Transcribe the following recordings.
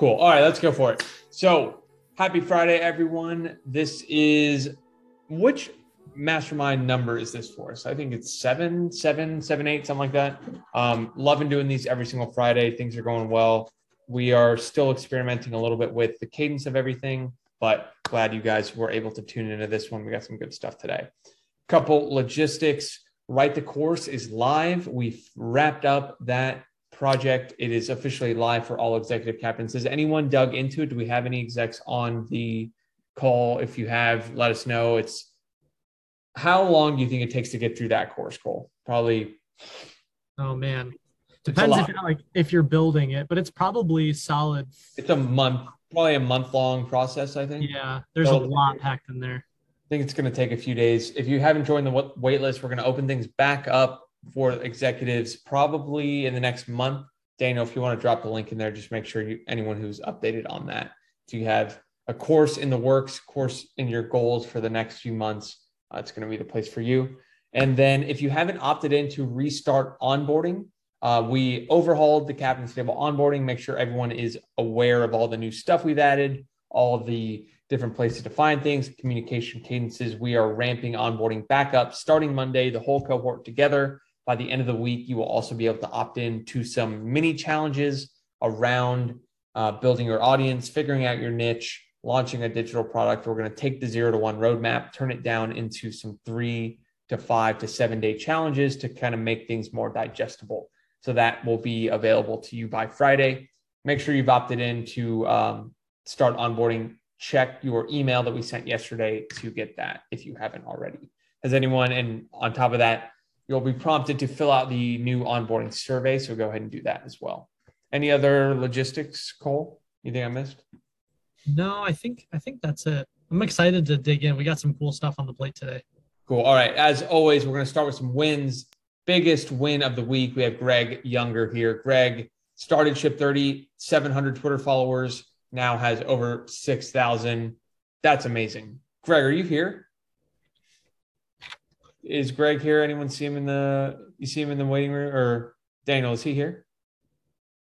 Cool. All right, let's go for it. So, happy Friday, everyone. This is which mastermind number is this for us? I think it's seven, seven, seven, eight, something like that. Um, loving doing these every single Friday. Things are going well. We are still experimenting a little bit with the cadence of everything, but glad you guys were able to tune into this one. We got some good stuff today. Couple logistics. Write the course is live. We've wrapped up that project. It is officially live for all executive captains. Has anyone dug into it? Do we have any execs on the call? If you have, let us know. It's how long do you think it takes to get through that course, Cole? Probably. Oh man, depends if you're like if you're building it, but it's probably solid. It's a month, probably a month long process. I think. Yeah, there's so, a lot packed in there. I think it's going to take a few days. If you haven't joined the wait list, we're going to open things back up for executives probably in the next month. Daniel, if you want to drop the link in there, just make sure you anyone who's updated on that. If you have a course in the works, course in your goals for the next few months, uh, it's going to be the place for you. And then if you haven't opted in to restart onboarding, uh, we overhauled the Captain's Table onboarding, make sure everyone is aware of all the new stuff we've added, all the different places to find things, communication cadences. We are ramping onboarding back up starting Monday, the whole cohort together. By the end of the week, you will also be able to opt in to some mini challenges around uh, building your audience, figuring out your niche, launching a digital product. We're going to take the zero to one roadmap, turn it down into some three to five to seven day challenges to kind of make things more digestible. So that will be available to you by Friday. Make sure you've opted in to um, start onboarding. Check your email that we sent yesterday to get that if you haven't already. Has anyone, and on top of that, you'll be prompted to fill out the new onboarding survey. So go ahead and do that as well. Any other logistics, Cole? Anything I missed? No, I think I think that's it. I'm excited to dig in. We got some cool stuff on the plate today. Cool. All right. As always, we're going to start with some wins. Biggest win of the week. We have Greg Younger here. Greg started Ship 30, 700 Twitter followers, now has over 6,000. That's amazing. Greg, are you here? Is Greg here? Anyone see him in the you see him in the waiting room or Daniel, is he here?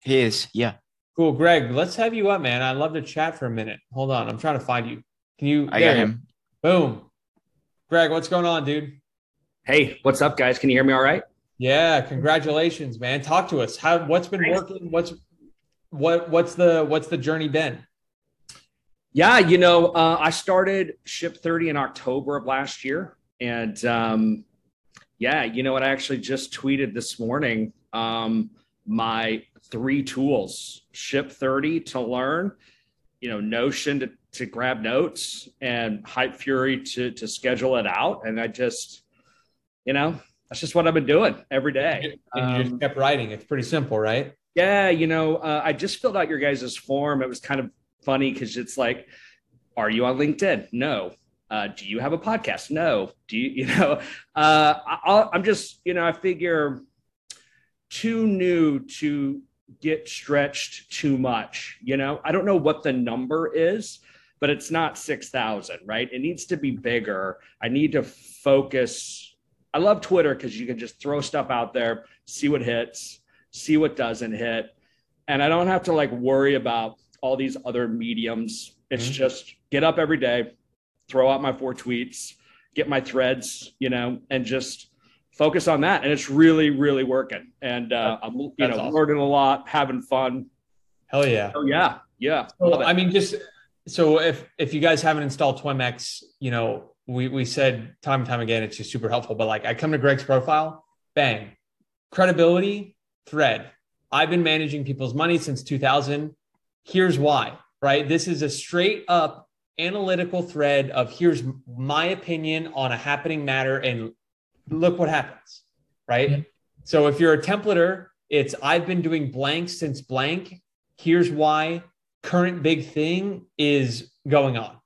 He is, yeah. Cool, Greg. Let's have you up, man. I'd love to chat for a minute. Hold on, I'm trying to find you. Can you? I got him. Boom, Greg. What's going on, dude? Hey, what's up, guys? Can you hear me all right? Yeah, congratulations, man. Talk to us. How what's been Thanks. working? What's what what's the what's the journey been? Yeah, you know, uh, I started Ship 30 in October of last year, and um, yeah, you know what? I actually just tweeted this morning. Um, my three tools ship 30 to learn you know notion to, to grab notes and Hypefury to to schedule it out. And i just you know that's just what i've been doing every day. And you just um, kept writing. It's pretty simple right? Yeah you know uh, i just filled out your guys' form. It was kind of funny because it's like are you on linkedin? No uh, do you have a podcast no do you you know uh, I, i'm just you know i figure too new to get stretched too much. You know, I don't know what the number is, but it's not 6,000, right? It needs to be bigger. I need to focus. I love Twitter because you can just throw stuff out there, see what hits, see what doesn't hit. And I don't have to like worry about all these other mediums. It's mm-hmm. just get up every day, throw out my four tweets, get my threads, you know, and just focus on that. And it's really, really working. And uh, I'm, you That's know, awesome. learning a lot, having fun. Hell yeah. Oh yeah. Yeah. So, I mean, just so if, if you guys haven't installed Twemex, you know, we, we said time and time again, it's just super helpful, but like I come to Greg's profile, bang, credibility thread. I've been managing people's money since 2000. Here's why, right? This is a straight up analytical thread of here's my opinion on a happening matter and look what happens, right? So if you're a templater, it's I've been doing blank since blank. Here's why current big thing is going on.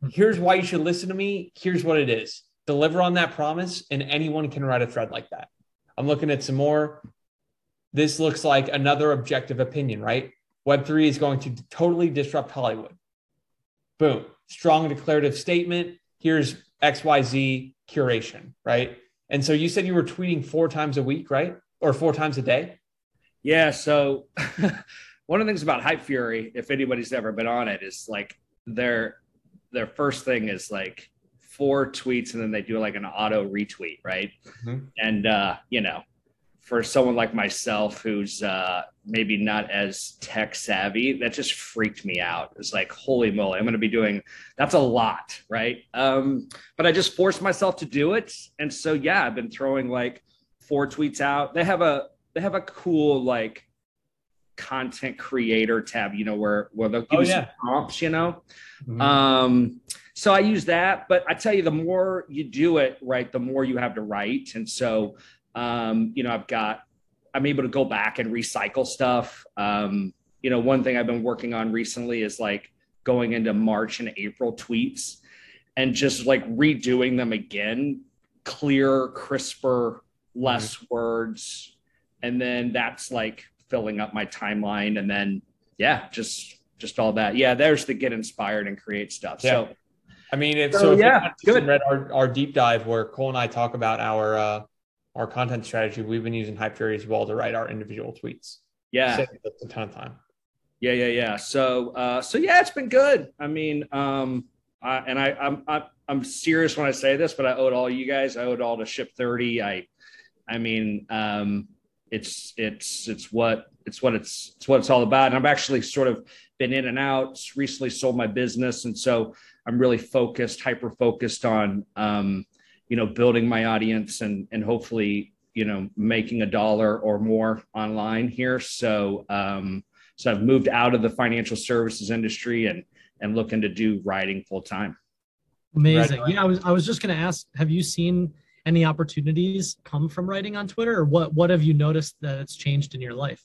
Hmm. Here's why you should listen to me. Here's what it is. Deliver on that promise, and anyone can write a thread like that. I'm looking at some more. This looks like another objective opinion, right? Web3 is going to totally disrupt Hollywood. Boom. Strong declarative statement. Here's XYZ curation, right? And so you said you were tweeting four times a week, right? Or four times a day? Yeah. So one of the things about Hypefury, if anybody's ever been on it, is like their their first thing is like four tweets and then they do like an auto retweet, right? Mhm. And uh, you know, for someone like myself who's uh maybe not as tech savvy, that just freaked me out. It's like, holy moly, I'm gonna be doing that's a lot, right? Um, but I just forced myself to do it. And so yeah, I've been throwing like four tweets out. They have a they have a cool like content creator tab, you know, where where they'll give Oh, you some prompts, you know. Mhm. Um, so I use that, but I tell you, the more you do it, right, the more you have to write. And so, um, you know, I've got, I'm able to go back and recycle stuff. Um, you know, one thing I've been working on recently is like going into March and April tweets and just like redoing them again, clearer, crisper, less words. And then that's like filling up my timeline. And then, yeah, just, just all that. Yeah, there's the get inspired and create stuff. So, I mean, it's So, so, if yeah, you haven't good. read our, our deep dive where Cole and I talk about our uh, our content strategy. We've been using Hypefury as well to write our individual tweets. yeah. Us a ton of time. Yeah, yeah, yeah. So, uh, so yeah, it's been good. I mean, um, I, and I, I'm, I'm, I'm serious when I say this, but I owe it all you guys. I owe it all to Ship Thirty. I, I mean, um, it's, it's, it's what, it's what it's, it's what it's all about. And I've actually sort of been in and out. Recently, sold my business, and so I'm really focused, hyper focused on, um, you know, building my audience and, and hopefully, you know, making a dollar or more online here. So, um, so I've moved out of the financial services industry and and looking to do writing full time. Amazing. Yeah, I was I was just gonna ask, have you seen any opportunities come from writing on Twitter, or what what have you noticed that it's changed in your life?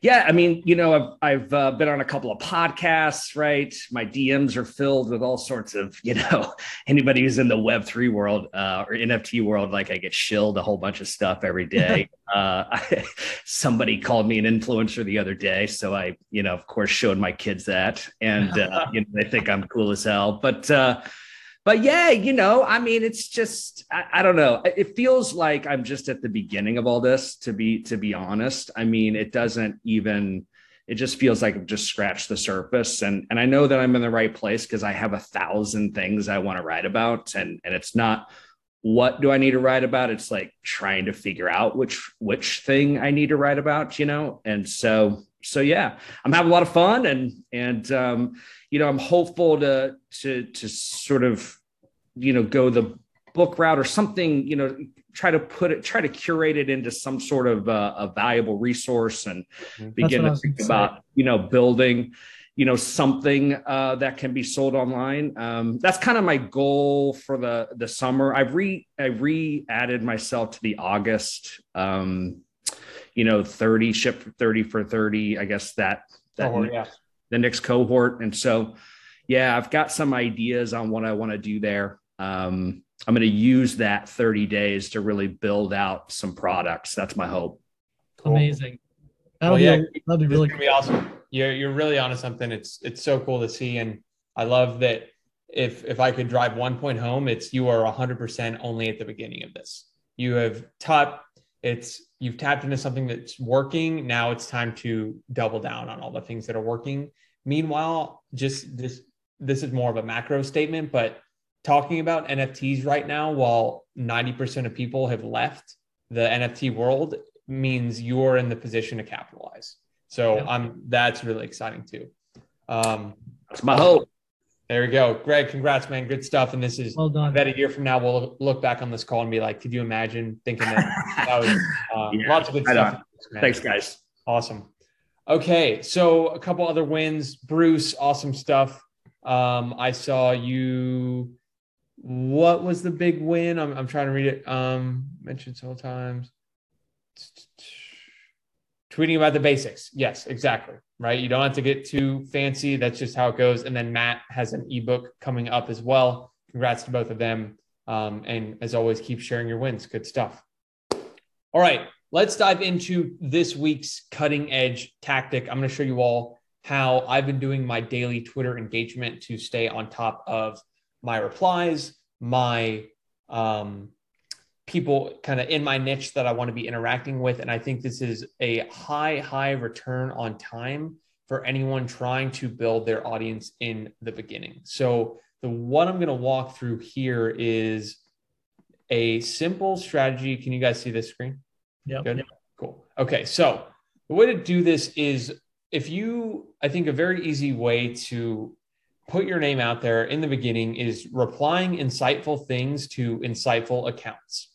Yeah, I mean, you know, I've I've uh, been on a couple of podcasts, right? My DMs are filled with all sorts of, you know, anybody who's in the Web three world uh, or NFT world, like I get shilled a whole bunch of stuff every day. uh, I, somebody called me an influencer the other day, so I, you know, of course, showed my kids that, and uh, you know, they think I'm cool as hell. But uh, but yeah, you know, I mean, it's just I, I don't know. It feels like I'm just at the beginning of all this. To be to be honest, I mean, it doesn't even. It just feels like I've just scratched the surface, and and I know that I'm in the right place because I have a thousand things I want to write about, and and it's not what do I need to write about. It's like trying to figure out which which thing I need to write about, you know. And so so yeah, I'm having a lot of fun, and and um, you know, I'm hopeful to to to sort of you know go the book route or something you know try to put it try to curate it into some sort of uh, a valuable resource and Mhm. begin to think say. about you know building you know something uh, that can be sold online um, that's kind of my goal for the the summer i've re i re added myself to the august um, you know 30 ship 30 for 30 i guess that that Oh, yeah. the next cohort. And so, yeah, I've got some ideas on what I want to do there. Um, I'm going to use that 30 days to really build out some products. That's my hope. Cool. Amazing. That'll Well, yeah, be that'll be really is gonna be awesome. You're you're really onto something. It's it's so cool to see, and I love that. If if I could drive one point home, it's you are 100 percent only at the beginning of this. You have taught. It's you've tapped into something that's working. Now it's time to double down on all the things that are working. Meanwhile, just this this is more of a macro statement, but talking about NFTs right now, while 90% of people have left the NFT world, means you're in the position to capitalize. So Yeah. I'm that's really exciting too. Um, That's my hope. there we go, Greg. Congrats, man. Good stuff. And this is well I done. bet a year from now we'll look back on this call and be like, could you imagine thinking that that was uh, Yeah, lots of good right stuff. on. man. Thanks, guys. Awesome. Okay, so a couple other wins. Bruce, awesome stuff. Um, I saw you. What was the big win? I'm, I'm trying to read it. Um, mentioned several times. Tweeting about the basics. Yes, exactly. Right. You don't have to get too fancy. That's just how it goes. And then Matt has an ebook coming up as well. Congrats to both of them. Um, and as always, keep sharing your wins. Good stuff. All right, let's dive into this week's cutting edge tactic. I'm going to show you all how I've been doing my daily Twitter engagement to stay on top of my replies, my um, people kind of in my niche that I want to be interacting with. And I think this is a high, high return on time for anyone trying to build their audience in the beginning. So the what I'm going to walk through here is a simple strategy. Can you guys see this screen? Yeah. Good. Cool. Okay. So the way to do this is if you, I think a very easy way to put your name out there in the beginning is replying insightful things to insightful accounts.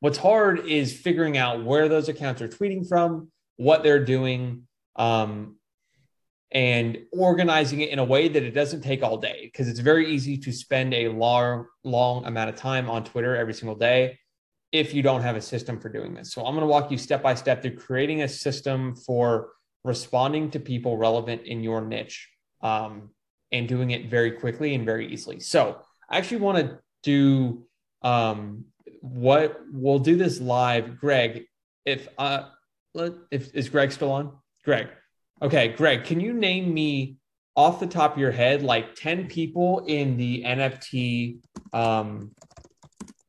What's hard is figuring out where those accounts are tweeting from, what they're doing, um, and organizing it in a way that it doesn't take all day because it's very easy to spend a long, long amount of time on Twitter every single day if you don't have a system for doing this. So I'm going to walk you step by step through creating a system for responding to people relevant in your niche um, and doing it very quickly and very easily. So I actually want to do um, what we'll do this live. Greg, if uh, if is Greg still on? Greg. Okay, Greg, can you name me off the top of your head like 10 people in the NFT um,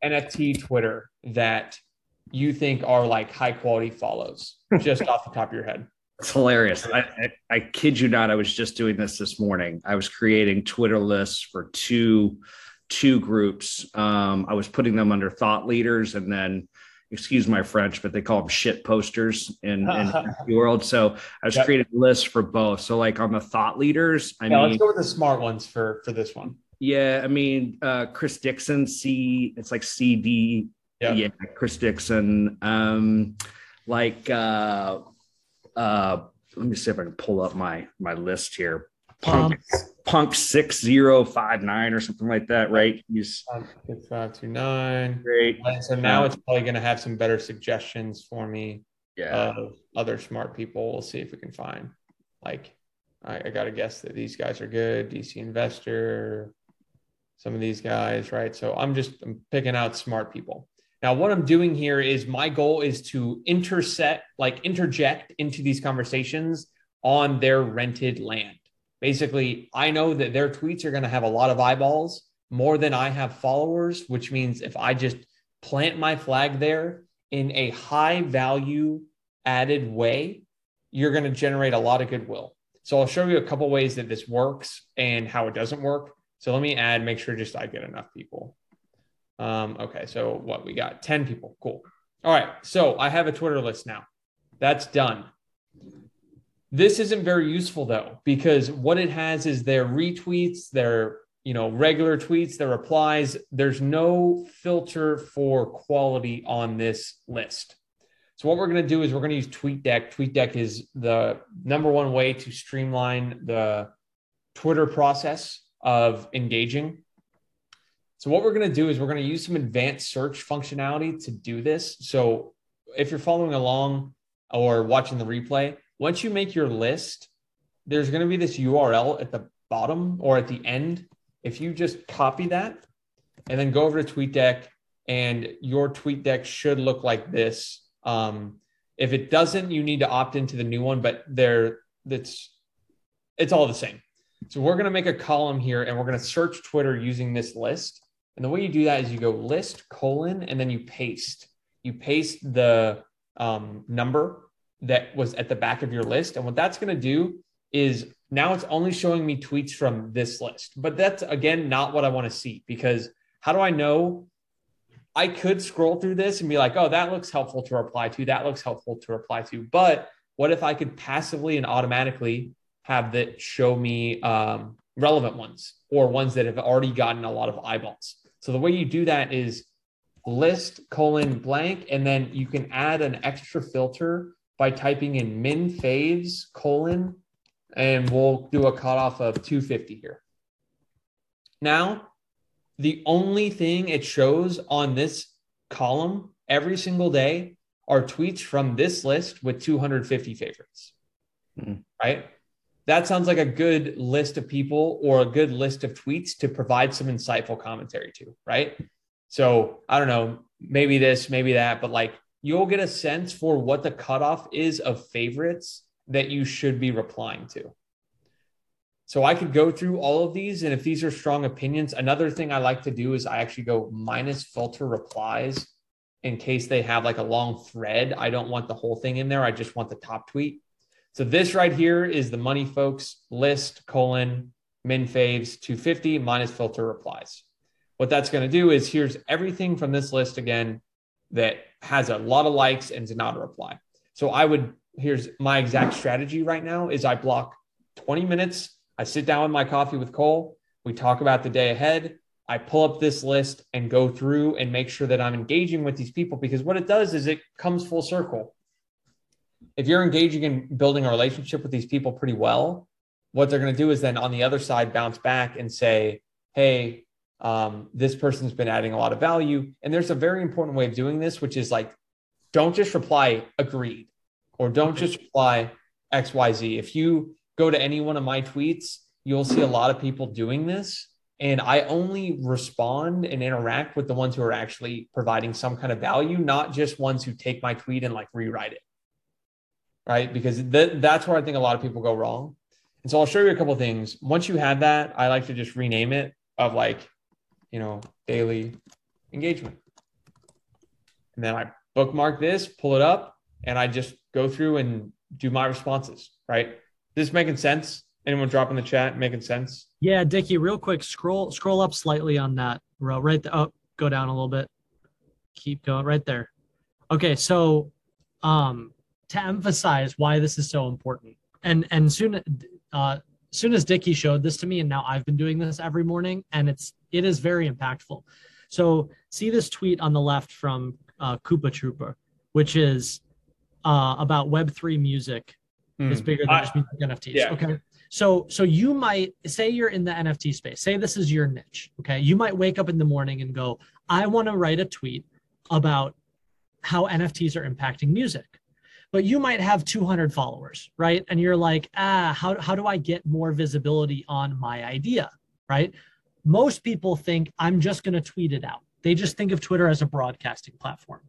NFT Twitter that you think are like high quality follows just off the top of your head? It's hilarious. I, I, I, kid you not. I was just doing this this morning. I was creating Twitter lists for two two groups. Um, I was putting them under thought leaders, and then excuse my French, but they call them shit posters in, in the world. So I was yep. creating lists for both. So like on the thought leaders, I yeah, mean, let's go with the smart ones for for this one. Yeah, I mean, uh, Chris Dixon, C, it's like CD. Yep. Yeah, Chris Dixon. Um, like, uh, uh, let me see if I can pull up my my list here. Punk, um, Punk six zero five nine or something like that, right? He's six five two nine. Great. So now it's probably going to have some better suggestions for me. Yeah. Of other smart people. We'll see if we can find. Like, I, I got to guess that these guys are good. DC Investor, some of these guys, right? So I'm just I'm picking out smart people. Now, what I'm doing here is my goal is to intersect, like interject into these conversations on their rented land. Basically, I know that their tweets are going to have a lot of eyeballs more than I have followers, which means if I just plant my flag there in a high value added way, you're going to generate a lot of goodwill. So I'll show you a couple ways that this works and how it doesn't work. So let me add, make sure just I get enough people. Um, okay, so what we got 10 people. Cool. All right, so I have a Twitter list now. That's done. This isn't very useful though, because what it has is their retweets, their you know regular tweets, their replies. There's no filter for quality on this list. So what we're going to do is we're going to use TweetDeck. TweetDeck is the number one way to streamline the Twitter process of engaging. So what we're going to do is we're going to use some advanced search functionality to do this. So if you're following along or watching the replay, once you make your list, there's going to be this URL at the bottom or at the end. If you just copy that and then go over to TweetDeck, and your TweetDeck should look like this. Um, if it doesn't, you need to opt into the new one, but there, that's it's all the same. So we're going to make a column here, and we're going to search Twitter using this list. And the way you do that is you go list colon and then you paste. You paste the um, number that was at the back of your list. And what that's going to do is now it's only showing me tweets from this list. But that's again not what I want to see because how do I know? I could scroll through this and be like, oh, that looks helpful to reply to. That looks helpful to reply to. But what if I could passively and automatically have that show me um, relevant ones or ones that have already gotten a lot of eyeballs? So the way you do that is list colon blank, and then you can add an extra filter by typing in min faves colon, and we'll do a cutoff of 250 here. Now, the only thing it shows on this column every single day are tweets from this list with 250 favorites. Mm-hmm. Right? That sounds like a good list of people or a good list of tweets to provide some insightful commentary to, right? So I don't know, maybe this, maybe that, but like you'll get a sense for what the cutoff is of favorites that you should be replying to. So I could go through all of these. And if these are strong opinions, another thing I like to do is I actually go minus filter replies in case they have like a long thread. I don't want the whole thing in there. I just want the top tweet. So this right here is the money folks list colon min faves 250 minus filter replies. What that's going to do is here's everything from this list again that has a lot of likes and is not a reply. So I would here's my exact strategy right now is I block 20 minutes. I sit down with my coffee with Cole. We talk about the day ahead. I pull up this list and go through and make sure that I'm engaging with these people because what it does is it comes full circle. If you're engaging in building a relationship with these people pretty well, what they're going to do is then on the other side bounce back and say, Hey, um, this person's been adding a lot of value. And there's a very important way of doing this, which is like, don't just reply agreed or don't just reply XYZ. If you go to any one of my tweets, you'll see a lot of people doing this. And I only respond and interact with the ones who are actually providing some kind of value, not just ones who take my tweet and like rewrite it. Right. Because th- that's where I think a lot of people go wrong. And so I'll show you a couple things. Once you have that, I like to just rename it of like, you know, daily engagement. And then I bookmark this, pull it up, and I just go through and do my responses, right? This making sense? Anyone drop in the chat making sense? Yeah, Dickie, real quick, scroll scroll up slightly on that row. Right there. Oh, go down a little bit. Keep going right there. Okay, so um to emphasize why this is so important. And and soon uh soon as Dickie showed this to me, and now I've been doing this every morning, and it's it is very impactful. So see this tweet on the left from uh, Coopahtroopa, which is uh, about Web3 music mm. is bigger than I, just music NFTs. Yeah. Okay. So so you might say you're in the NFT space. Say this is your niche. Okay. You might wake up in the morning and go, I want to write a tweet about how NFTs are impacting music. But you might have 200 followers, right? And you're like, ah, how, how do I get more visibility on my idea, right? Most people think I'm just going to tweet it out. They just think of Twitter as a broadcasting platform.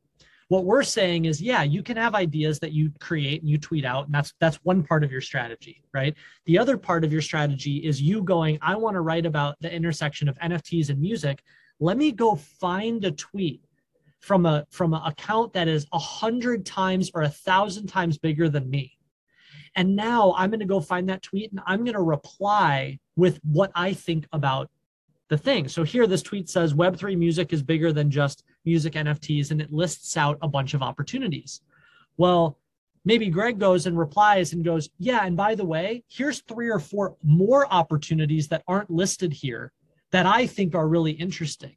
What we're saying is, yeah, you can have ideas that you create and you tweet out, and that's that's one part of your strategy, right? The other part of your strategy is you going, I want to write about the intersection of NFTs and music. Let me go find a tweet from a from an account that is a hundred times or a thousand times bigger than me. And now I'm going to go find that tweet and I'm going to reply with what I think about the thing. So here, this tweet says Web3 music is bigger than just music NFTs, and it lists out a bunch of opportunities. Well, maybe Greg goes and replies and goes, Yeah, and by the way, here's three or four more opportunities that aren't listed here that I think are really interesting.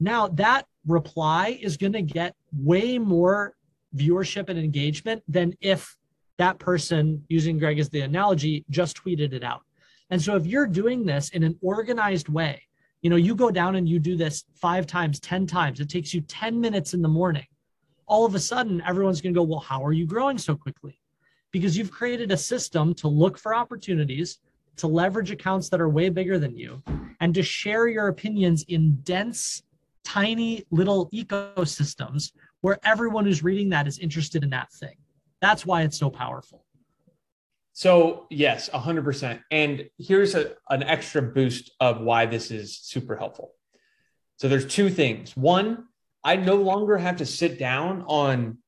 Now, that reply is going to get way more viewership and engagement than if that person, using Greg as the analogy, just tweeted it out. And so if you're doing this in an organized way, you know, you go down and you do this five times, 10 times, it takes you 10 minutes in the morning. All of a sudden, everyone's going to go, Well, how are you growing so quickly? Because you've created a system to look for opportunities, to leverage accounts that are way bigger than you, and to share your opinions in dense, tiny little ecosystems where everyone who's reading that is interested in that thing. That's why it's so powerful. So yes, 100%. And here's a, an extra boost of why this is super helpful. So there's two things. One, I no longer have to sit down on,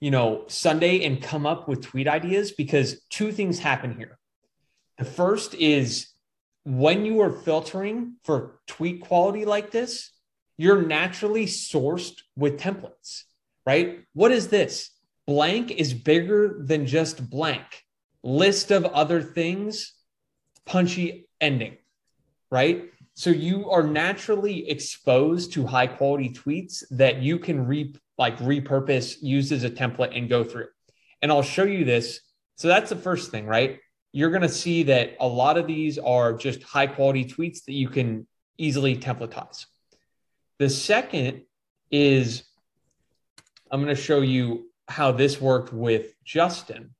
you know, Sunday and come up with tweet ideas because two things happen here. The first is when you are filtering for tweet quality like this, you're naturally sourced with templates, right? What is this? Blank is bigger than just blank list of other things, punchy ending, right? So you are naturally exposed to high quality tweets that you can re like repurpose, use as a template and go through. And I'll show you this. So that's the first thing, right? You're going to see that a lot of these are just high quality tweets that you can easily templatize. The second is I'm going to show you how this worked with Justin.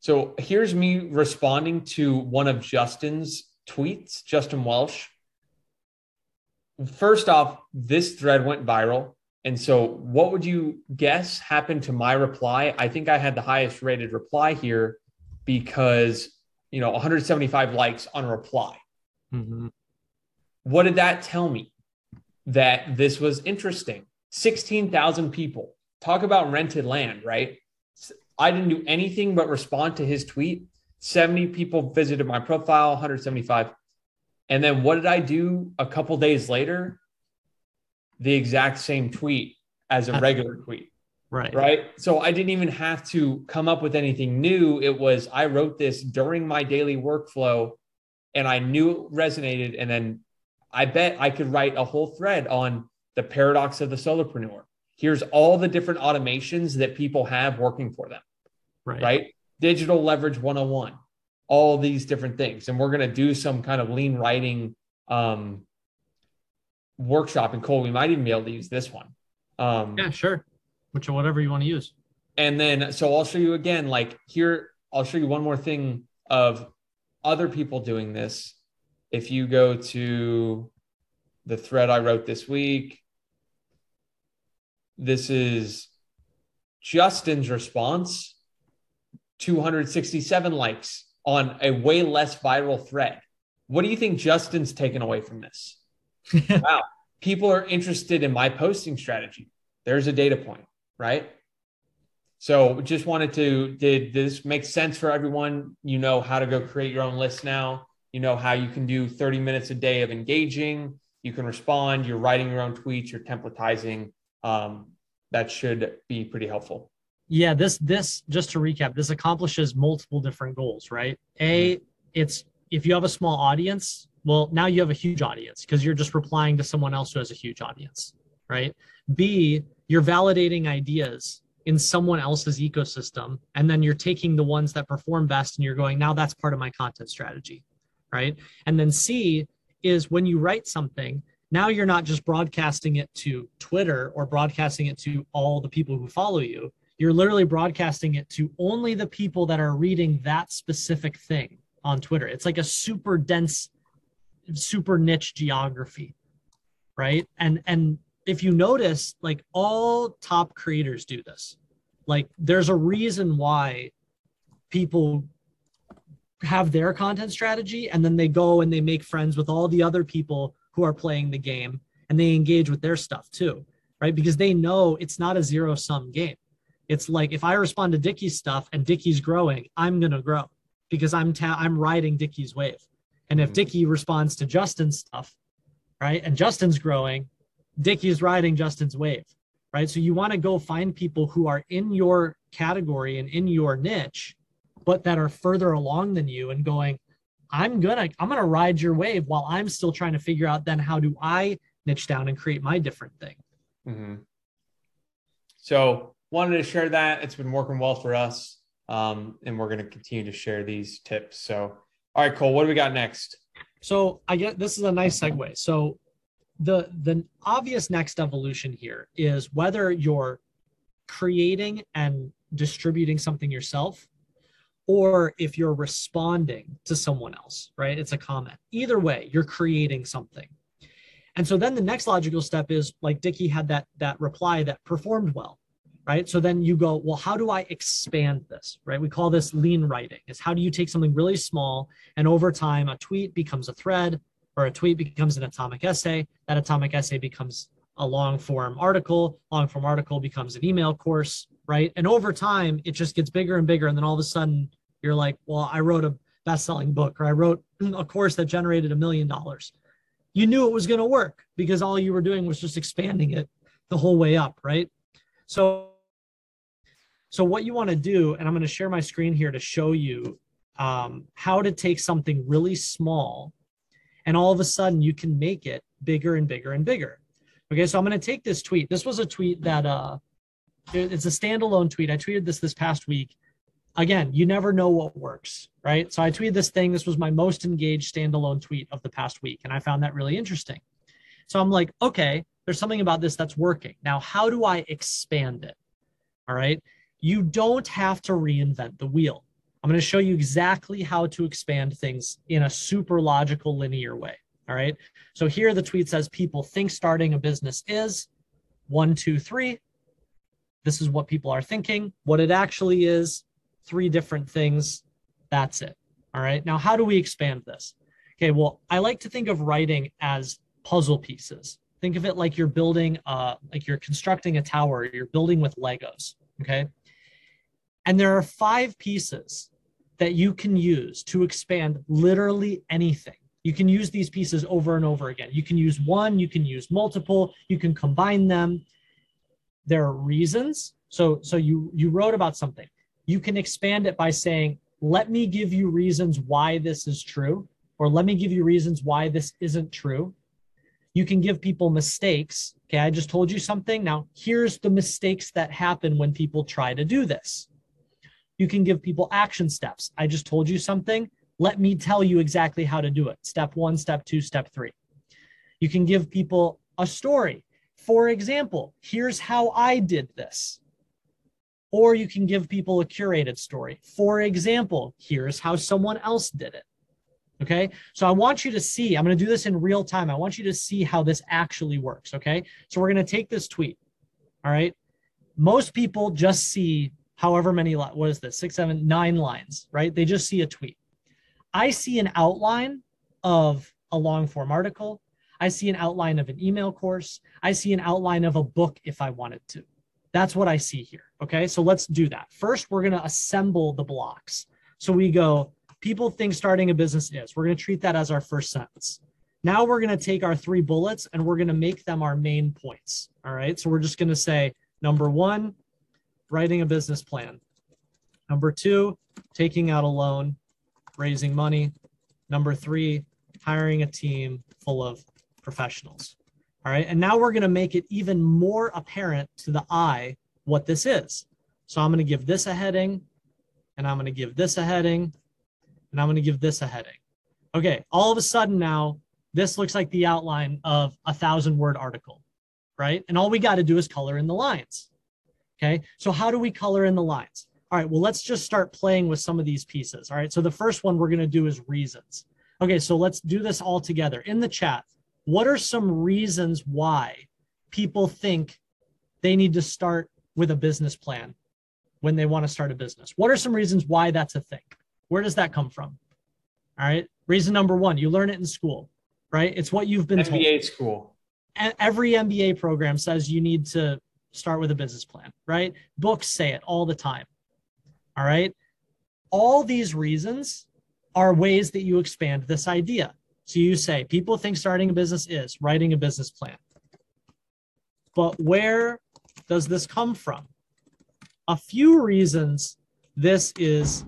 So here's me responding to one of Justin's tweets, Justin Welsh. First off, this thread went viral. And so, what would you guess happened to my reply? I think I had the highest rated reply here because, you know 175 likes on a reply. Mhm. What did that tell me? That this was interesting. 16,000 people. Talk about rented land, right? I didn't do anything but respond to his tweet. 70 people visited my profile, 175. And then what did I do a couple days later? The exact same tweet as a uh, regular tweet, Right. right? So I didn't even have to come up with anything new. It was I wrote this during my daily workflow and I knew it resonated. And then I bet I could write a whole thread on the paradox of the solopreneur. Here's all the different automations that people have working for them Right. right? Digital leverage 101, all these different things. And we're going to do some kind of lean writing um, workshop. And Cole, we might even be able to use this one. Um, Yeah, sure. Which whatever you want to use. and then, so I'll show you again, like here, I'll show you one more thing of other people doing this. If you go to the thread I wrote this week, this is Justin's response 267 likes on a way less viral thread. What do you think Justin's taken away from this? wow. People are interested in my posting strategy. There's a data point, right? So just wanted to, did this make sense for everyone? You know how to go create your own list now. You know how you can do 30 minutes a day of engaging. You can respond. You're writing your own tweets. You're templatizing. Um, that should be pretty helpful. yeah this this just to recap this accomplishes multiple different goals right a it's if you have a small audience well now you have a huge audience because you're just replying to someone else who has a huge audience right b you're validating ideas in someone else's ecosystem and then you're taking the ones that perform best and you're going now that's part of my content strategy right and then c is when you write something now you're not just broadcasting it to twitter or broadcasting it to all the people who follow you you're literally broadcasting it to only the people that are reading that specific thing on Twitter. It's like a super dense, super niche geography, right? And and if you notice, like all top creators do this. Like there's a reason why people have their content strategy and then they go and they make friends with all the other people who are playing the game and they engage with their stuff too, right? Because they know it's not a zero sum game it's like if I respond to Dickie's stuff and Dickie's growing, I'm gonna grow because I'm ta- I'm riding Dickie's wave. And if Mhm. Dickie responds to Justin's stuff, right, and Justin's growing, Dickie's riding Justin's wave, right? So you want to go find people who are in your category and in your niche, but that are further along than you and going, I'm gonna I'm gonna ride your wave while I'm still trying to figure out then how do I niche down and create my different thing. Mm-hmm. So wanted to share that. It's been working well for us. Um, and we're going to continue to share these tips. So, all right, Cole, what do we got next? So I get this is a nice segue. So the the obvious next evolution here is whether you're creating and distributing something yourself or if you're responding to someone else, right? It's a comment. Either way, you're creating something. And so then the next logical step is like Dickie had that that reply that performed well, right? So then you go, well, how do I expand this, right? We call this lean writing. Is how do you take something really small and over time a tweet becomes a thread or a tweet becomes an atomic essay. That atomic essay becomes a long form article. Long form article becomes an email course, right? And over time, it just gets bigger and bigger. And then all of a sudden, you're like, well, I wrote a best selling book or I wrote a course that generated a million dollars. You knew it was going to work because all you were doing was just expanding it the whole way up, right? So, so what you want to do, and I'm going to share my screen here to show you um, how to take something really small and all of a sudden you can make it bigger and bigger and bigger. Okay, so I'm going to take this tweet. This was a tweet that uh, it's a standalone tweet. I tweeted this this past week. Again, you never know what works, right? So I tweeted this thing. This was my most engaged standalone tweet of the past week, and I found that really interesting. So I'm like, okay, there's something about this that's working. Now, how do I expand it? All right. You don't have to reinvent the wheel. I'm going to show you exactly how to expand things in a super logical linear way. All right. So here the tweet says people think starting a business is one, two, three. This is what people are thinking. What it actually is, three different things. That's it. All right. Now, how do we expand this? Okay. Well, I like to think of writing as puzzle pieces. Think of it like you're building, uh, like you're constructing a tower, you're building with Legos. Okay. And there are five pieces that you can use to expand literally anything. You can use these pieces over and over again. You can use one, you can use multiple, you can combine them. There are reasons. So, so you you wrote about something. You can expand it by saying, "Let me give you reasons why this is true," or "Let me give you reasons why this isn't true." You can give people mistakes. Okay, I just told you something. Now, here's the mistakes that happen when people try to do this. You can give people action steps. I just told you something. Let me tell you exactly how to do it. Step one, step two, step three. You can give people a story. For example, here's how I did this. Or you can give people a curated story. For example, here's how someone else did it. Okay. So I want you to see, I'm going to do this in real time. I want you to see how this actually works. Okay. So we're going to take this tweet. All right. Most people just see however many, what is this, six, seven, nine lines, right? They just see a tweet. I see an outline of a long form article. I see an outline of an email course. I see an outline of a book if I wanted to. That's what I see here. Okay, so let's do that. First, we're going to assemble the blocks. So we go, people think starting a business is. We're going to treat that as our first sentence. Now we're going to take our three bullets and we're going to make them our main points. All right, so we're just going to say number one, writing a business plan. Number two, taking out a loan, raising money. Number three, hiring a team full of professionals. All right. And now we're going to make it even more apparent to the eye what this is. So I'm going to give this a heading, and I'm going to give this a heading, and I'm going to give this a heading. Okay. All of a sudden now, this looks like the outline of a thousand word article, right? And all we got to do is color in the lines. Okay, so how do we color in the lines? All right, well, let's just start playing with some of these pieces. All right, so the first one we're gonna do is reasons. Okay, so let's do this all together. In the chat, what are some reasons why people think they need to start with a business plan when they wanna start a business? What are some reasons why that's a thing? Where does that come from? All right, reason number one, you learn it in school, right? It's what you've been MBA told. school. Every MBA program says you need to start with a business plan, right? Books say it all the time. All right. All these reasons are ways that you expand this idea. So you say, people think starting a business is writing a business plan. But where does this come from? A few reasons this is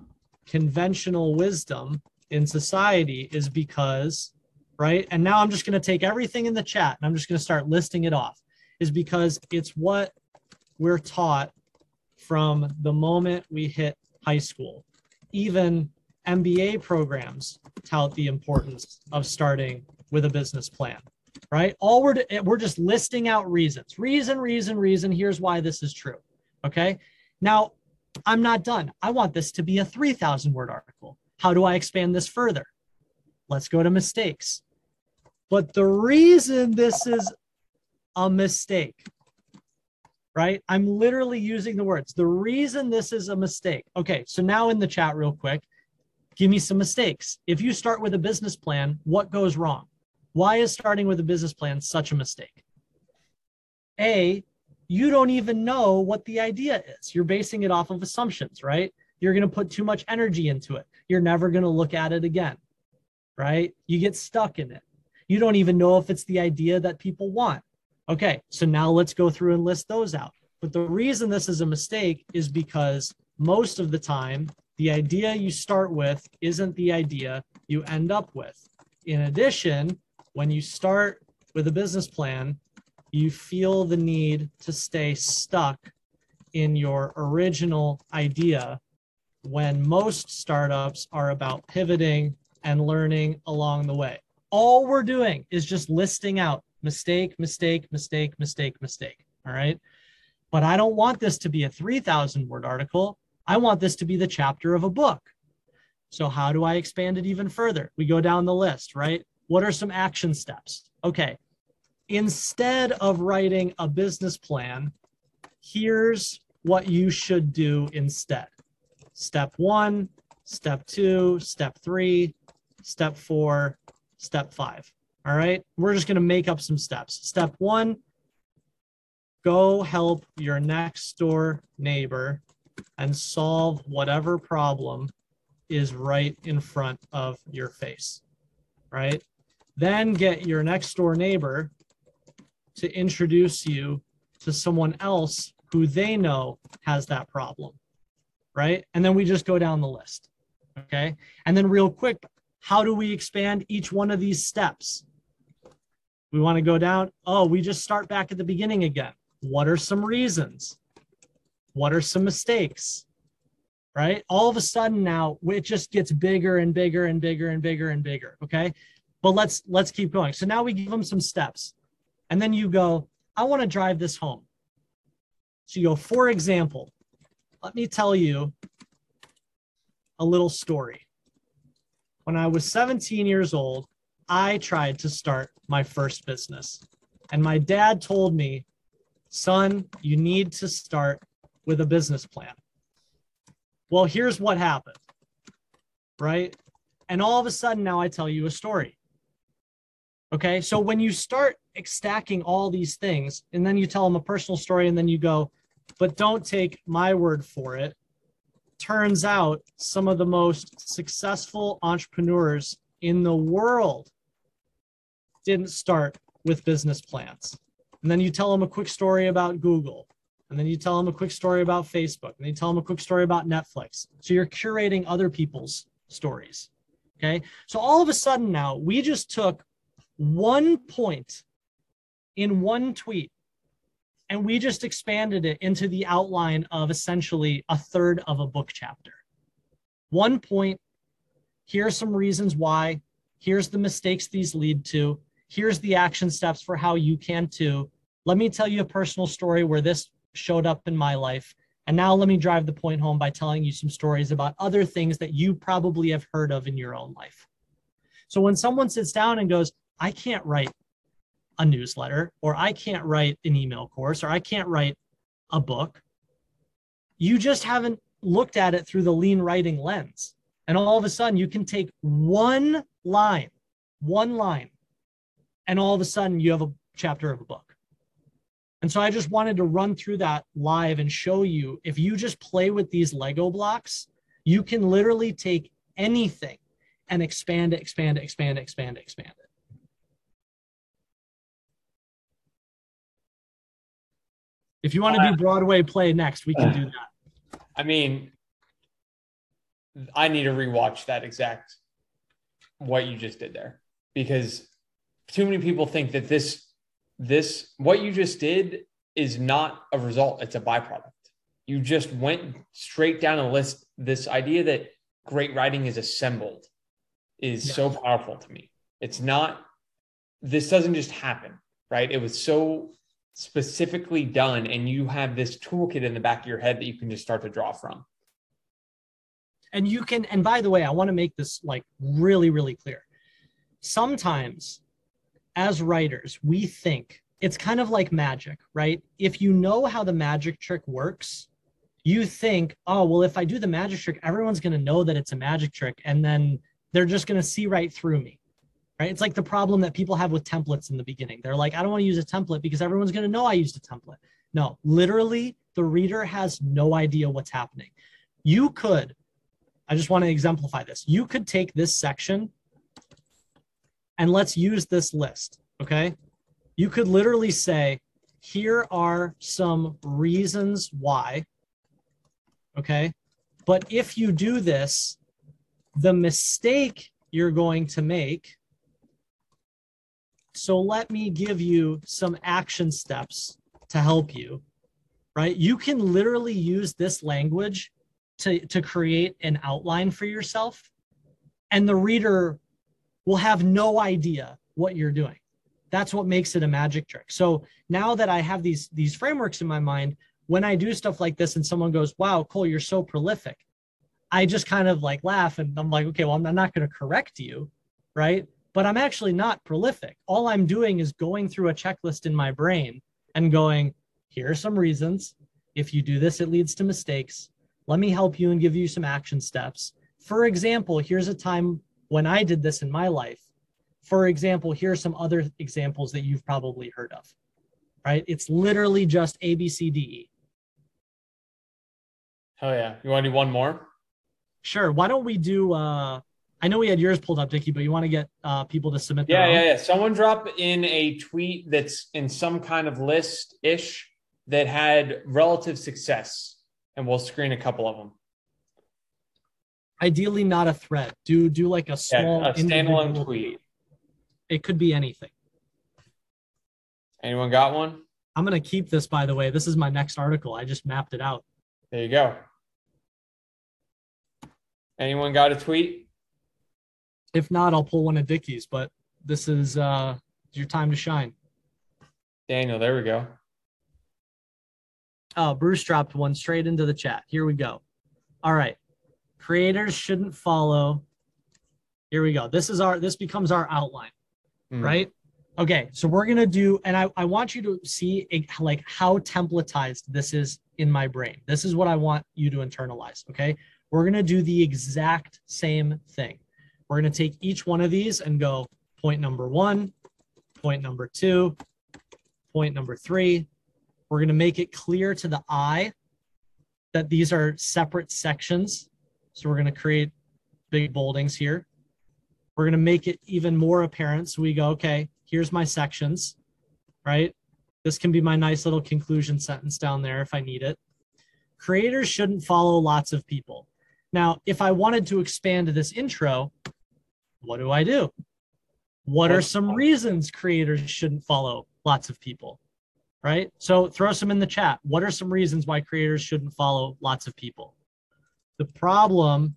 conventional wisdom in society is because, right? And now I'm just going to take everything in the chat and I'm just going to start listing it off is because it's what we're taught from the moment we hit high school. Even MBA programs tout the importance of starting with a business plan, right? All we're, we're just listing out reasons. Reason, reason, reason. Here's why this is true. Okay. Now, I'm not done. I want this to be a 3,000 word article. How do I expand this further? Let's go to mistakes. But the reason this is a mistake, right? I'm literally using the words. The reason this is a mistake. Okay, so now in the chat, real quick, give me some mistakes. If you start with a business plan, what goes wrong? Why is starting with a business plan such a mistake? A, you don't even know what the idea is. You're basing it off of assumptions, right? You're going to put too much energy into it. You're never going to look at it again, right? You get stuck in it. You don't even know if it's the idea that people want. Okay, so now let's go through and list those out. But the reason this is a mistake is because most of the time, the idea you start with isn't the idea you end up with. In addition, when you start with a business plan, you feel the need to stay stuck in your original idea when most startups are about pivoting and learning along the way. All we're doing is just listing out mistake, mistake, mistake, mistake, mistake. All right. But I don't want this to be a 3,000 word article. I want this to be the chapter of a book. So, how do I expand it even further? We go down the list, right? What are some action steps? Okay. Instead of writing a business plan, here's what you should do instead. Step one, step two, step three, step four, step five. All right. We're just going to make up some steps. Step one, go help your next door neighbor and solve whatever problem is right in front of your face. Right. Then get your next door neighbor to introduce you to someone else who they know has that problem. Right. And then we just go down the list. Okay. And then, real quick, how do we expand each one of these steps? We want to go down. Oh, we just start back at the beginning again. What are some reasons? What are some mistakes? Right? All of a sudden now it just gets bigger and bigger and bigger and bigger and bigger. Okay. But let's let's keep going. So now we give them some steps. And then you go, I want to drive this home. So you go, for example, let me tell you a little story. When I was 17 years old, I tried to start my first business. And my dad told me, son, you need to start with a business plan. Well, here's what happened, right? And all of a sudden, now I tell you a story. Okay. So when you start stacking all these things, and then you tell them a personal story, and then you go, but don't take my word for it. Turns out some of the most successful entrepreneurs in the world didn't start with business plans. And then you tell them a quick story about Google. And then you tell them a quick story about Facebook. And then you tell them a quick story about Netflix. So you're curating other people's stories. Okay. So all of a sudden now we just took one point in one tweet and we just expanded it into the outline of essentially a third of a book chapter. One point, here are some reasons why, here's the mistakes these lead to, here's the action steps for how you can too. Let me tell you a personal story where this showed up in my life. And now let me drive the point home by telling you some stories about other things that you probably have heard of in your own life. So when someone sits down and goes, I can't write a newsletter, or I can't write an email course, or I can't write a book. You just haven't looked at it through the lean writing lens. And all of a sudden, you can take one line, one line, and all of a sudden, you have a chapter of a book. And so I just wanted to run through that live and show you if you just play with these Lego blocks, you can literally take anything and expand it, expand it, expand it, expand it, expand it. If you want to do uh, Broadway play next, we can uh, do that. I mean, I need to rewatch that exact what you just did there because too many people think that this this what you just did is not a result. It's a byproduct. You just went straight down a list. This idea that great writing is assembled is so powerful to me. It's not this doesn't just happen right? It was so specifically done and you have this toolkit in the back of your head that you can just start to draw from. And you can and by the way i want to make this like really really clear. Sometimes as writers we think it's kind of like magic right if you know how the magic trick works you think oh well if i do the magic trick everyone's going to know that it's a magic trick and then they're just going to see right through me right? It's like the problem that people have with templates in the beginning. They're like, I don't want to use a template because everyone's going to know I used a template. No, literally, the reader has no idea what's happening. You could, I just want to exemplify this. You could take this section and let's use this list, okay? You could literally say, here are some reasons why, okay? But if you do this, the mistake you're going to make so let me give you some action steps to help you, right? You can literally use this language to, to create an outline for yourself, and the reader will have no idea what you're doing. That's what makes it a magic trick. So now that I have these, these frameworks in my mind, when I do stuff like this and someone goes, wow, Cole, you're so prolific, I just kind of like laugh and I'm like, okay, well, I'm not going to correct you, right? but I'm actually not prolific. All I'm doing is going through a checklist in my brain and going, here are some reasons. If you do this, it leads to mistakes. Let me help you and give you some action steps. For example, here's a time when I did this in my life. For example, here are some other examples that you've probably heard of. Right? It's literally just A, B, C, D, E. Hell yeah. You want to do one more? Sure. Why don't we do? uh I know we had yours pulled up, Dickie, but you want to get uh people to submit. their Yeah, yeah, yeah. Someone drop in a tweet that's in some kind of list ish that had relative success, and we'll screen a couple of them. Ideally, not a thread. Do do like a Yeah, small a standalone tweet. It could be anything. Anyone got one? I'm gonna keep this, by the way. This is my next article. I just mapped it out. There you go. Anyone got a tweet? If not, I'll pull one of Dickie's. But this is uh your time to shine. Daniel, there we go. Oh, Bruce dropped one straight into the chat. Here we go. All right. Creators shouldn't follow. Here we go. This is our this becomes our outline, Hmm. right? Okay, so we're gonna do, and I, I want you to see a, like how templatized this is in my brain. This is what I want you to internalize. Okay, we're gonna do the exact same thing. We're gonna take each one of these and go point number one, point number two, point number three. We're gonna make it clear to the eye that these are separate sections. So we're gonna create big boldings here. We're going to make it even more apparent. So we go, okay, here's my sections, right? This can be my nice little conclusion sentence down there if I need it. Creators shouldn't follow lots of people. Now, if I wanted to expand this intro, what do I do? What are some reasons creators shouldn't follow lots of people? Right? So throw some in the chat. What are some reasons why creators shouldn't follow lots of people? The problem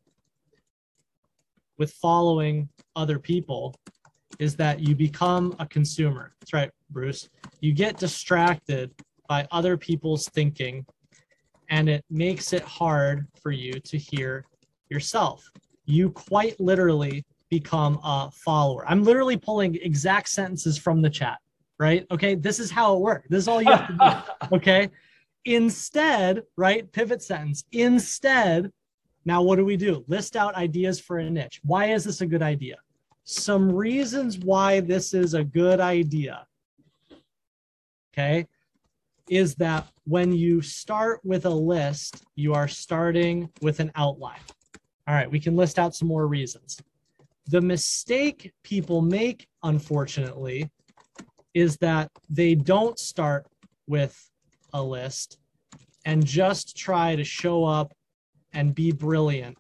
with following other people is that you become a consumer. That's right, Bruce. You get distracted by other people's thinking, and it makes it hard for you to hear yourself. You quite literally become a follower. I'm literally pulling exact sentences from the chat, right? Okay, this is how it works. This is all you have to do. Okay. Instead, right? Pivot sentence. Instead, now what do we do? List out ideas for a niche. Why is this a good idea? Some reasons why this is a good idea. Okay. Is that when you start with a list, you are starting with an outline. All right, we can list out some more reasons. The mistake people make, unfortunately, is that they don't start with a list and just try to show up and be brilliant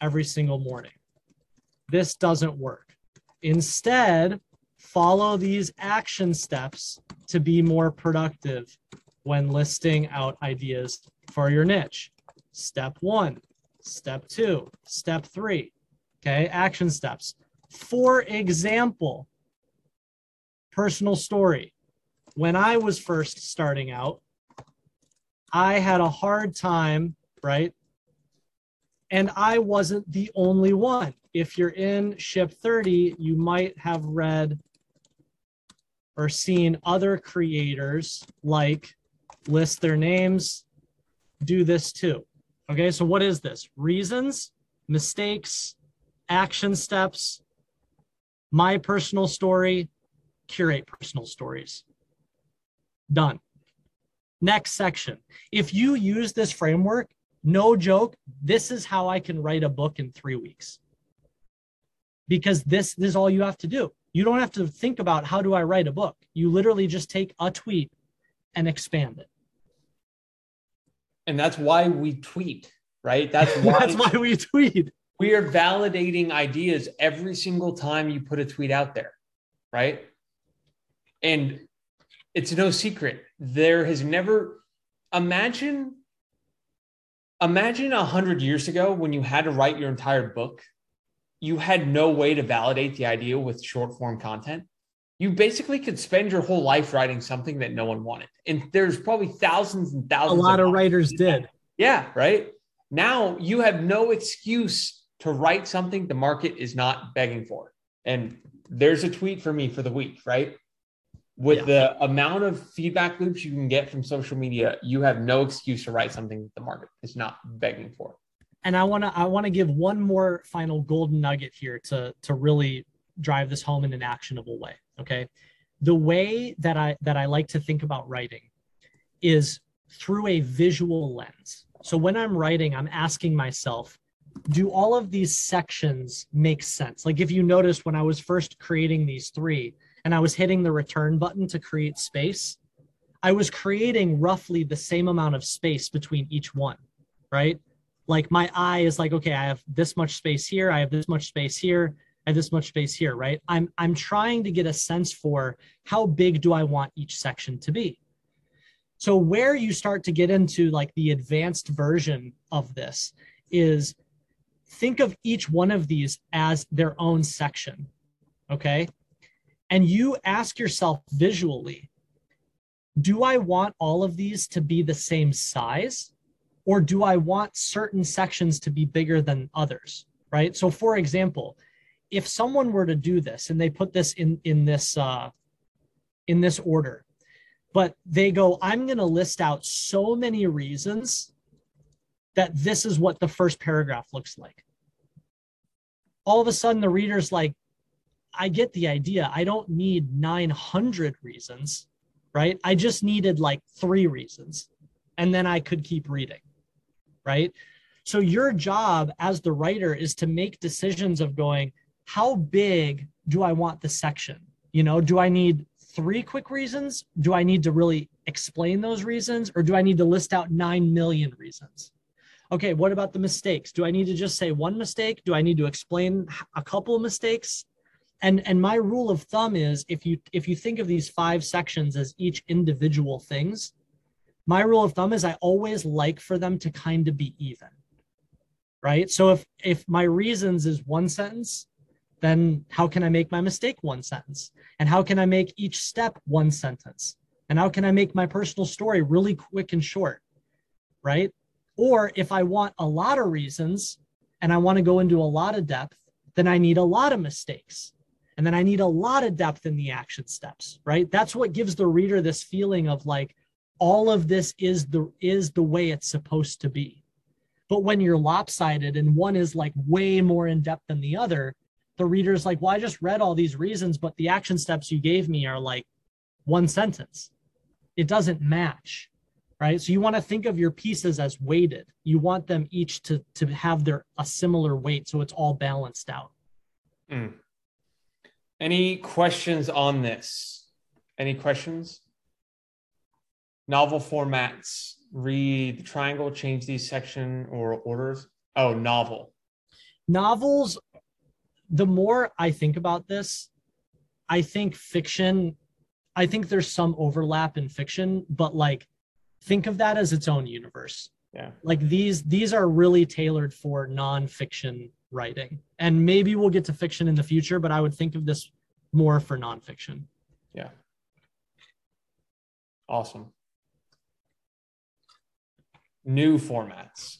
every single morning. This doesn't work. Instead, follow these action steps to be more productive when listing out ideas for your niche. Step one, step two, step three. Okay, action steps. For example, personal story. When I was first starting out, I had a hard time, right? And I wasn't the only one. If you're in Ship 30, you might have read or seen other creators like list their names, do this too. Okay, so what is this? Reasons, mistakes, action steps, my personal story, curate personal stories. Done. Next section. If you use this framework, no joke, this is how I can write a book in three weeks. Because this, this is all you have to do. You don't have to think about how do I write a book. You literally just take a tweet and expand it. And that's why we tweet, right? That's why, That's why we tweet. we are validating ideas every single time you put a tweet out there, right? And it's no secret. There has never imagine imagine a hundred years ago when you had to write your entire book, you had no way to validate the idea with short form content. You basically could spend your whole life writing something that no one wanted. And there's probably thousands and thousands A lot of authors writers that did that. did. Yeah, right. Now you have no excuse to write something the market is not begging for. And there's a tweet for me for the week, right? With the amount of feedback loops you can get from social media, you have no excuse to write something that the market is not begging for. and I want to I want to give one more final golden nugget here to to really drive this home in an actionable way. Okay, the way that I that I like to think about writing is through a visual lens. So when I'm writing, I'm asking myself, do all of these sections make sense? Like if you notice when I was first creating these three and I was hitting the return button to create space, I was creating roughly the same amount of space between each one, right? Like my eye is like, okay, I have this much space here, I have this much space here, I have this much space here, right? I'm I'm trying to get a sense for how big do I want each section to be. So where you start to get into like the advanced version of this is think of each one of these as their own section. Okay? And you ask yourself visually, do I want all of these to be the same size? Or do I want certain sections to be bigger than others? Right. So, for example, if someone were to do this and they put this in in this uh, in this order, but they go, I'm going to list out so many reasons that this is what the first paragraph looks like. All of a sudden, the reader's like, I get the idea. I don't need 900 reasons right? I just needed like three reasons and then I could keep reading, right? So your job as the writer is to make decisions of going, how big do I want the section? You know, do I need three quick reasons? Do I need to really explain those reasons or do I need to list out 9 million reasons? Okay, what about the mistakes? Do I need to just say one mistake? Do I need to explain a couple of mistakes? And and my rule of thumb is if you if you think of these five sections as each individual things my rule of thumb is i always like for them to kind of be even right? So if if my reasons is one sentence then how can i make my mistake one sentence? And how can i make each step one sentence? And how can i make my personal story really quick and short right? Or if i want a lot of reasons and i want to go into a lot of depth then i need a lot of mistakes and then I need a lot of depth in the action steps, right? That's what gives the reader this feeling of like all of this is the is the way it's supposed to be. But when you're lopsided and one is like way more in depth than the other, the reader's like, well, I just read all these reasons, but the action steps you gave me are like one sentence. It doesn't match, right? So you want to think of your pieces as weighted. You want them each to to have their a similar weight, so it's all balanced out. Mm. Any questions on this? Any questions? Novel formats. Read the triangle, change these section or orders. Oh, novel. Novels, the more I think about this, I think fiction, I think there's some overlap in fiction, but like think of that as its own universe. Yeah. Like these these are really tailored for nonfiction writing. And maybe we'll get to fiction in the future, but I would think of this more for nonfiction. Yeah. Awesome. New formats.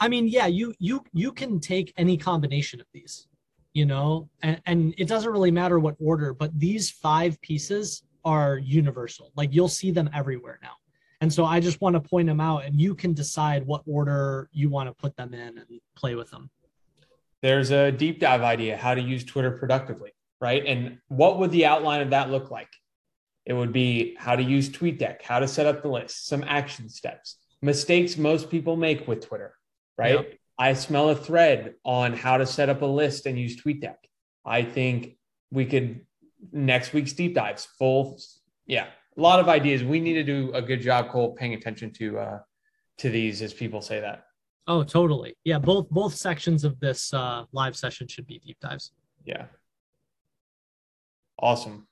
I mean, yeah, you you you can take any combination of these, you know, and, and it doesn't really matter what order, but these five pieces are universal. Like you'll see them everywhere now. And so I just want to point them out and you can decide what order you want to put them in and play with them. There's a deep dive idea how to use Twitter productively, right? And what would the outline of that look like? It would be how to use TweetDeck, how to set up the list, some action steps, mistakes most people make with Twitter, right? Yep. I smell a thread on how to set up a list and use TweetDeck. I think we could next week's deep dives full, yeah, a lot of ideas. We need to do a good job, Cole, paying attention to uh, to these as people say that. Oh, totally. Yeah, both both sections of this uh, live session should be deep dives. Yeah. Awesome.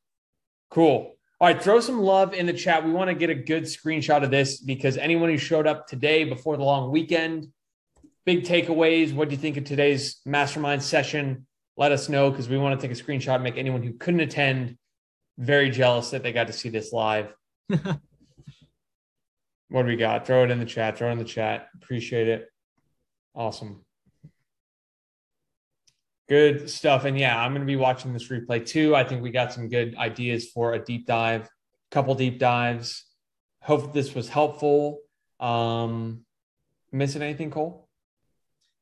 Cool. All right, throw some love in the chat. We want to get a good screenshot of this because anyone who showed up today before the long weekend, big takeaways. What do you think of today's mastermind session? Let us know because we want to take a screenshot, and make anyone who couldn't attend very jealous that they got to see this live. what do we got? Throw it in the chat. Throw it in the chat. Appreciate it. Awesome. Good stuff. And yeah, I'm going to be watching this replay too. I think we got some good ideas for a deep dive, couple deep dives. Hope this was helpful. Um, missing anything, Cole?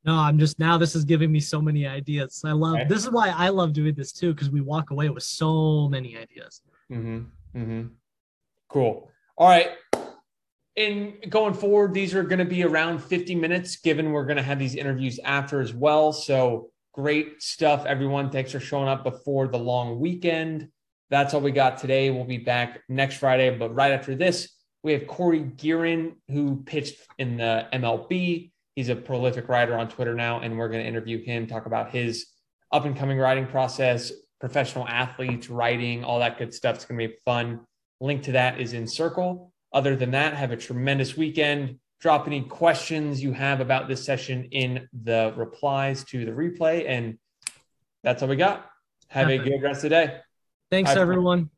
No, I'm just now. This is giving me so many ideas. I love. Okay. This is why I love doing this too, because we walk away with so many ideas. Mm-hmm. Mm-hmm. Cool. All right. In going forward, these are going to be around 50 minutes, given we're going to have these interviews after as well. So great stuff, everyone. Thanks for showing up before the long weekend. That's all we got today. We'll be back next Friday, but right after this, we have Cory Gearrin, who pitched in the MLB. He's a prolific writer on Twitter now, and we're going to interview him, talk about his up and coming writing process, professional athletes, writing, all that good stuff. It's going to be fun. Link to that is in Circle. Other than that, have a tremendous weekend. Drop any questions you have about this session in the replies to the replay. And that's all we got. Have a good rest of the day. Thanks, Bye, everyone. everyone.